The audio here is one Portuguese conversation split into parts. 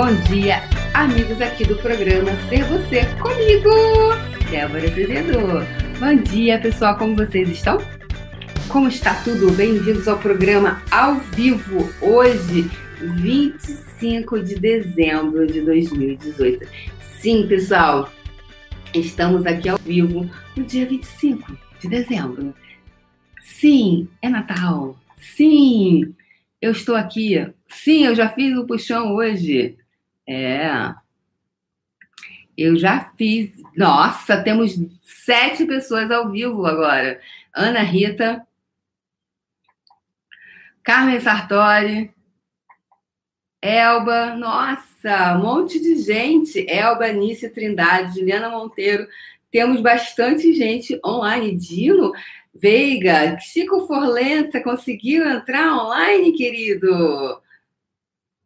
Bom dia, amigos aqui do programa Ser Você comigo, Débora Azevedo. Bom dia, pessoal, como vocês estão? Como está tudo? Bem-vindos ao programa ao vivo, hoje, 25 de dezembro de 2018. Sim, pessoal, estamos aqui ao vivo no dia 25 de dezembro. Sim, é Natal. Sim, eu estou aqui. Sim, eu já fiz o puxão hoje. É. Eu já fiz. Nossa, temos sete pessoas ao vivo agora. Ana Rita, Carmen Sartori, Elba, nossa, um monte de gente. Elba, Nícia Trindade, Juliana Monteiro. Temos bastante gente online. Dino Veiga, Chico Forlenta conseguiu entrar online, querido.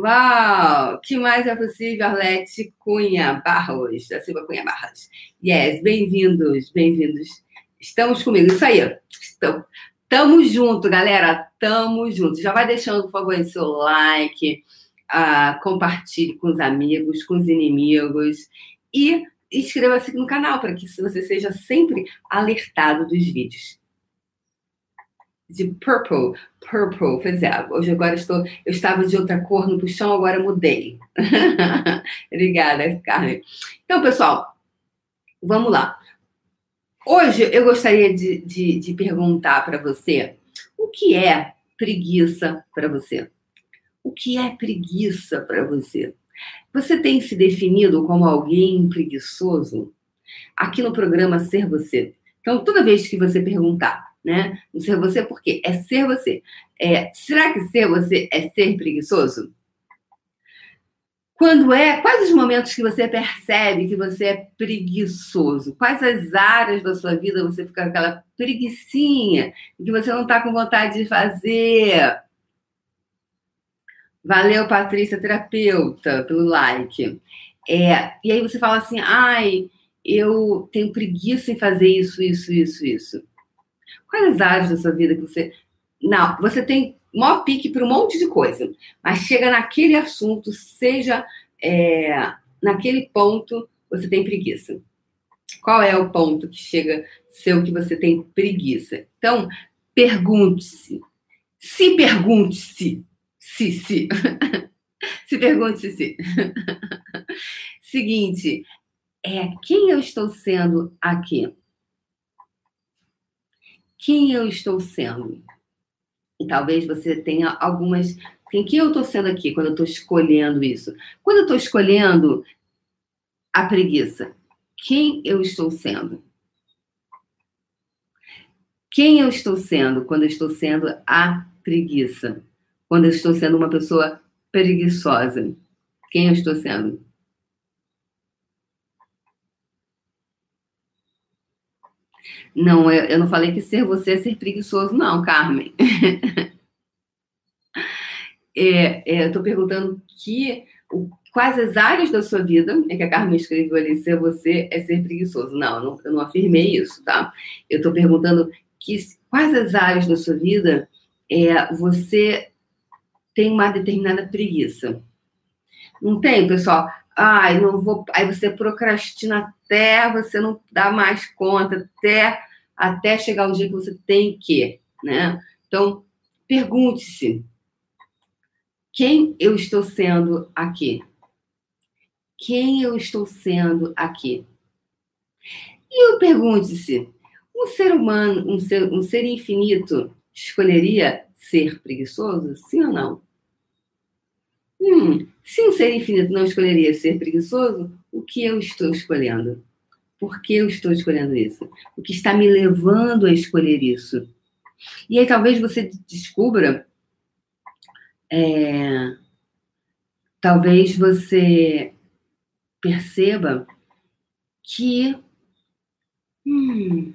Uau! que mais é possível, Arlete Cunha Barros, da Silva Cunha Barros. Yes, bem-vindos, bem-vindos. Estamos comigo, isso aí. Estamos, tamo junto, galera, tamo junto. Já vai deixando, por favor, seu like, uh, compartilhe com os amigos, com os inimigos e inscreva-se no canal para que você seja sempre alertado dos vídeos de purple, purple, pois é, hoje agora estou, eu estava de outra cor no puxão, agora mudei. Obrigada, Carmen. Então, pessoal, vamos lá. Hoje eu gostaria de, de, de perguntar para você o que é preguiça para você? O que é preguiça para você? Você tem se definido como alguém preguiçoso? Aqui no programa Ser Você. Então, toda vez que você perguntar, né? Ser você por quê? É ser você. É, será que ser você é ser preguiçoso? Quando é, quais os momentos que você percebe que você é preguiçoso? Quais as áreas da sua vida você fica com aquela preguiçinha que você não está com vontade de fazer? Valeu, Patrícia, terapeuta, pelo like. É, e aí você fala assim, ai, eu tenho preguiça em fazer isso, isso, isso, isso. Quais as áreas da sua vida que você. Não, você tem maior pique para um monte de coisa, mas chega naquele assunto, seja é, naquele ponto, você tem preguiça. Qual é o ponto que chega seu que você tem preguiça? Então, pergunte-se. Se pergunte-se. Se, se. se pergunte-se, se. Seguinte, é quem eu estou sendo aqui? Quem eu estou sendo. E talvez você tenha algumas. Quem que eu estou sendo aqui quando eu estou escolhendo isso? Quando eu estou escolhendo a preguiça, quem eu estou sendo? Quem eu estou sendo quando eu estou sendo a preguiça? Quando eu estou sendo uma pessoa preguiçosa? Quem eu estou sendo? Não, eu, eu não falei que ser você é ser preguiçoso, não, Carmen. é, é, eu estou perguntando que o, quais as áreas da sua vida, é que a Carmen escreveu ali, ser você é ser preguiçoso. Não, eu não, eu não afirmei isso, tá? Eu estou perguntando que, quais as áreas da sua vida é, você tem uma determinada preguiça. Não tem, pessoal? Ai, não vou. Aí você procrastina até você não dá mais conta, até até chegar o dia que você tem que, né? Então, pergunte-se: quem eu estou sendo aqui? Quem eu estou sendo aqui? E pergunte-se: um ser humano, um ser, um ser infinito, escolheria ser preguiçoso? Sim ou não? Hum, se um ser infinito não escolheria ser preguiçoso, o que eu estou escolhendo? Por que eu estou escolhendo isso? O que está me levando a escolher isso? E aí talvez você descubra, é, talvez você perceba que hum,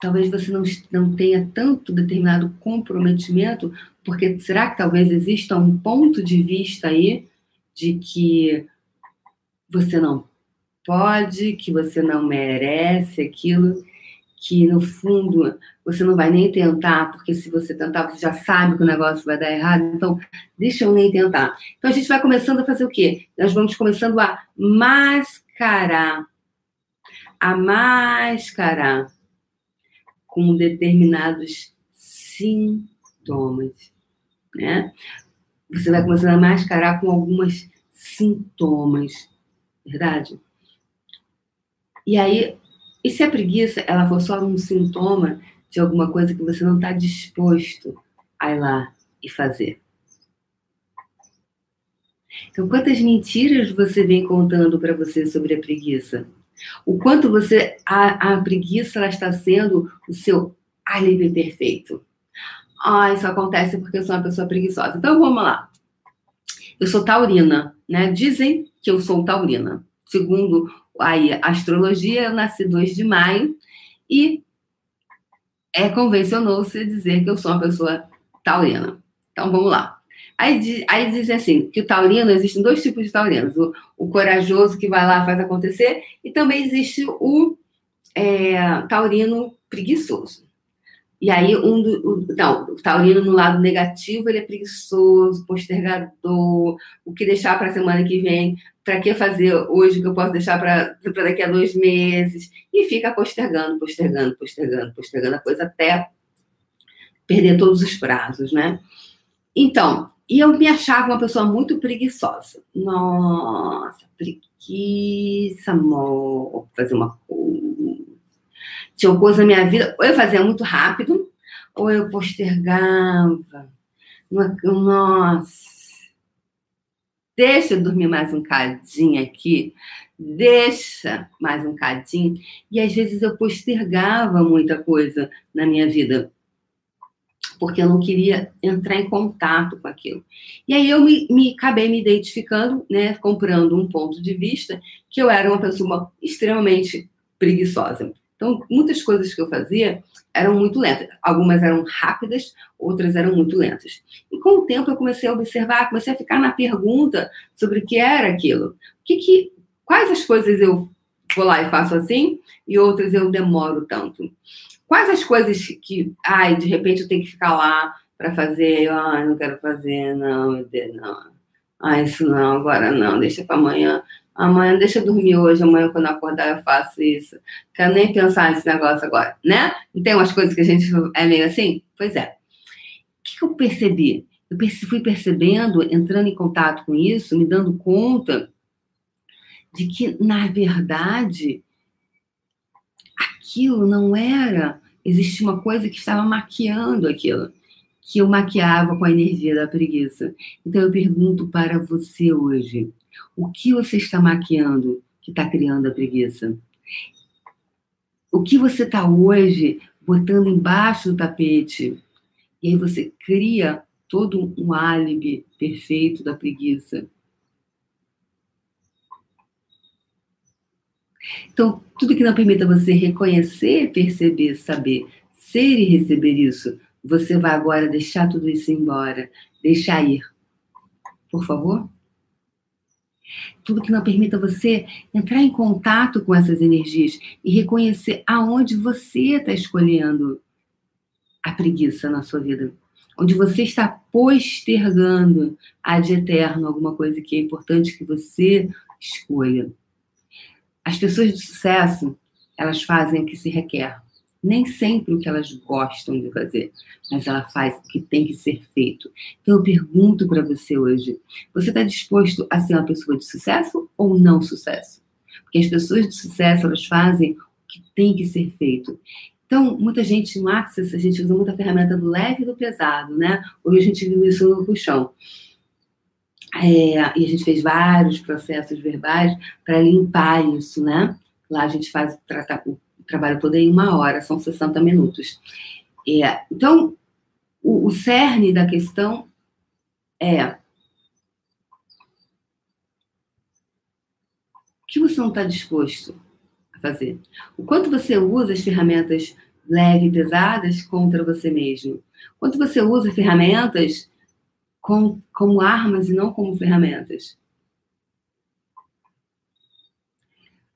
talvez você não, não tenha tanto determinado comprometimento, porque será que talvez exista um ponto de vista aí de que você não pode, que você não merece aquilo, que no fundo você não vai nem tentar, porque se você tentar, você já sabe que o negócio vai dar errado, então deixa eu nem tentar. Então a gente vai começando a fazer o quê? Nós vamos começando a mascarar, a mascarar com determinados sintomas, né? Você vai começando a mascarar com algumas sintomas, verdade? E aí, e se a preguiça ela for só um sintoma de alguma coisa que você não está disposto a ir lá e fazer? Então, quantas mentiras você vem contando para você sobre a preguiça? O quanto você a, a preguiça ela está sendo o seu álibi perfeito? Ah, isso acontece porque eu sou uma pessoa preguiçosa. Então vamos lá. Eu sou taurina, né? Dizem que eu sou taurina. Segundo aí, astrologia, eu nasci 2 de maio e é convencionou-se dizer que eu sou uma pessoa taurina. Então vamos lá. Aí, aí dizem assim, que o taurino, existem dois tipos de taurinos. O, o corajoso que vai lá faz acontecer e também existe o é, taurino preguiçoso. E aí, um do, o, não, o taurino no lado negativo, ele é preguiçoso, postergador, o que deixar para a semana que vem, para que fazer hoje que eu posso deixar para daqui a dois meses, e fica postergando, postergando, postergando, postergando a coisa até perder todos os prazos, né? Então, e eu me achava uma pessoa muito preguiçosa. Nossa, preguiça, amor, fazer uma coisa tinha coisa na minha vida, ou eu fazia muito rápido, ou eu postergava. Nossa, deixa eu dormir mais um cadinho aqui, deixa mais um cadinho. E às vezes eu postergava muita coisa na minha vida, porque eu não queria entrar em contato com aquilo. E aí eu me, me acabei me identificando, né, comprando um ponto de vista que eu era uma pessoa extremamente preguiçosa. Então, muitas coisas que eu fazia eram muito lentas. Algumas eram rápidas, outras eram muito lentas. E com o tempo eu comecei a observar, comecei a ficar na pergunta sobre o que era aquilo. Que, que quais as coisas eu vou lá e faço assim e outras eu demoro tanto? Quais as coisas que, ai, de repente eu tenho que ficar lá para fazer, ai, não quero fazer, não, não. Ah, isso não, agora não, deixa para amanhã. Amanhã, deixa eu dormir hoje, amanhã quando acordar eu faço isso. Quero nem pensar nesse negócio agora, né? Não tem umas coisas que a gente é meio assim? Pois é. O que, eu percebi? Eu fui percebendo, entrando em contato com isso, me dando conta de que, na verdade, aquilo não era. Existia uma coisa que estava maquiando aquilo, que eu maquiava com a energia da preguiça. Então, eu pergunto para você hoje o que você está maquiando que está criando a preguiça? O que você está hoje botando embaixo do tapete? E aí você cria todo um álibi perfeito da preguiça. Então, tudo que não permita você reconhecer, perceber, saber, ser e receber isso, você vai agora deixar tudo isso embora, deixar ir. Por favor? Tudo que não permita você entrar em contato com essas energias e reconhecer aonde você está escolhendo a preguiça na sua vida. Onde você está postergando ad eterno alguma coisa que é importante que você escolha. As pessoas de sucesso, elas fazem o que se requer nem sempre o que elas gostam de fazer, mas ela faz o que tem que ser feito. Então eu pergunto para você hoje: você está disposto a ser uma pessoa de sucesso ou não sucesso? Porque as pessoas de sucesso elas fazem o que tem que ser feito. Então, muita gente no Access, a gente usa muita ferramenta do leve e do pesado, né? Hoje a gente viu isso no puxão. É, e a gente fez vários processos verbais para limpar isso, né? Lá a gente faz o trabalho todo em uma hora, são 60 minutos. É, então, o, o cerne da questão é o que você não está disposto a fazer? O quanto você usa as ferramentas leve e pesadas contra você mesmo? Quanto você usa ferramentas com, como armas e não como ferramentas?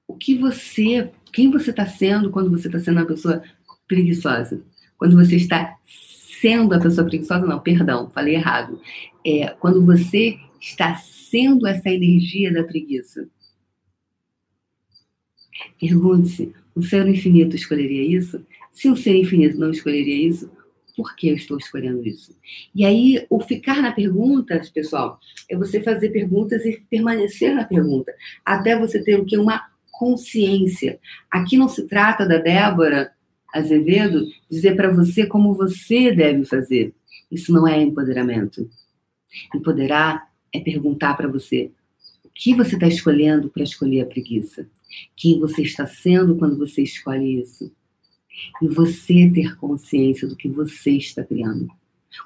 O que você quem você está sendo quando você está sendo uma pessoa preguiçosa? Quando você está sendo a pessoa preguiçosa, não, perdão, falei errado. É quando você está sendo essa energia da preguiça. Pergunte-se: o ser infinito escolheria isso? Se o ser infinito não escolheria isso, por que eu estou escolhendo isso? E aí, o ficar na pergunta, pessoal, é você fazer perguntas e permanecer na pergunta, até você ter o que? Uma consciência. Aqui não se trata da Débora Azevedo dizer para você como você deve fazer. Isso não é empoderamento. Empoderar é perguntar para você o que você está escolhendo para escolher a preguiça. Quem você está sendo quando você escolhe isso e você ter consciência do que você está criando.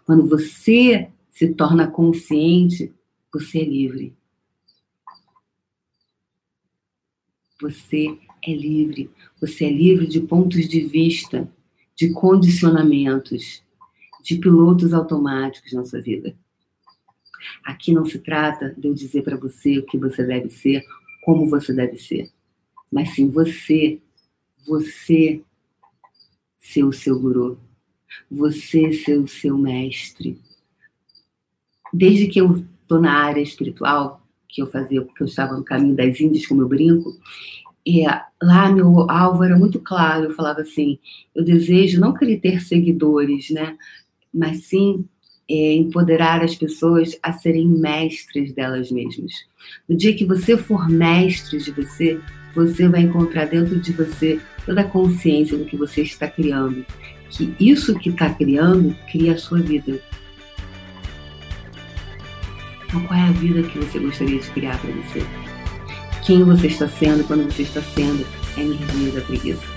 Quando você se torna consciente, você é livre. Você é livre. Você é livre de pontos de vista, de condicionamentos, de pilotos automáticos na sua vida. Aqui não se trata de eu dizer para você o que você deve ser, como você deve ser, mas sim você, você ser o seu guru, você ser o seu mestre. Desde que eu estou na área espiritual, que eu fazia, porque eu estava no caminho das Índias, como eu brinco, e lá meu alvo era muito claro, eu falava assim, eu desejo não querer ter seguidores, né, mas sim é, empoderar as pessoas a serem mestres delas mesmas. No dia que você for mestre de você, você vai encontrar dentro de você toda a consciência do que você está criando. Que isso que está criando cria a sua vida. Então, qual é a vida que você gostaria de criar para você? Quem você está sendo quando você está sendo a energia da preguiça?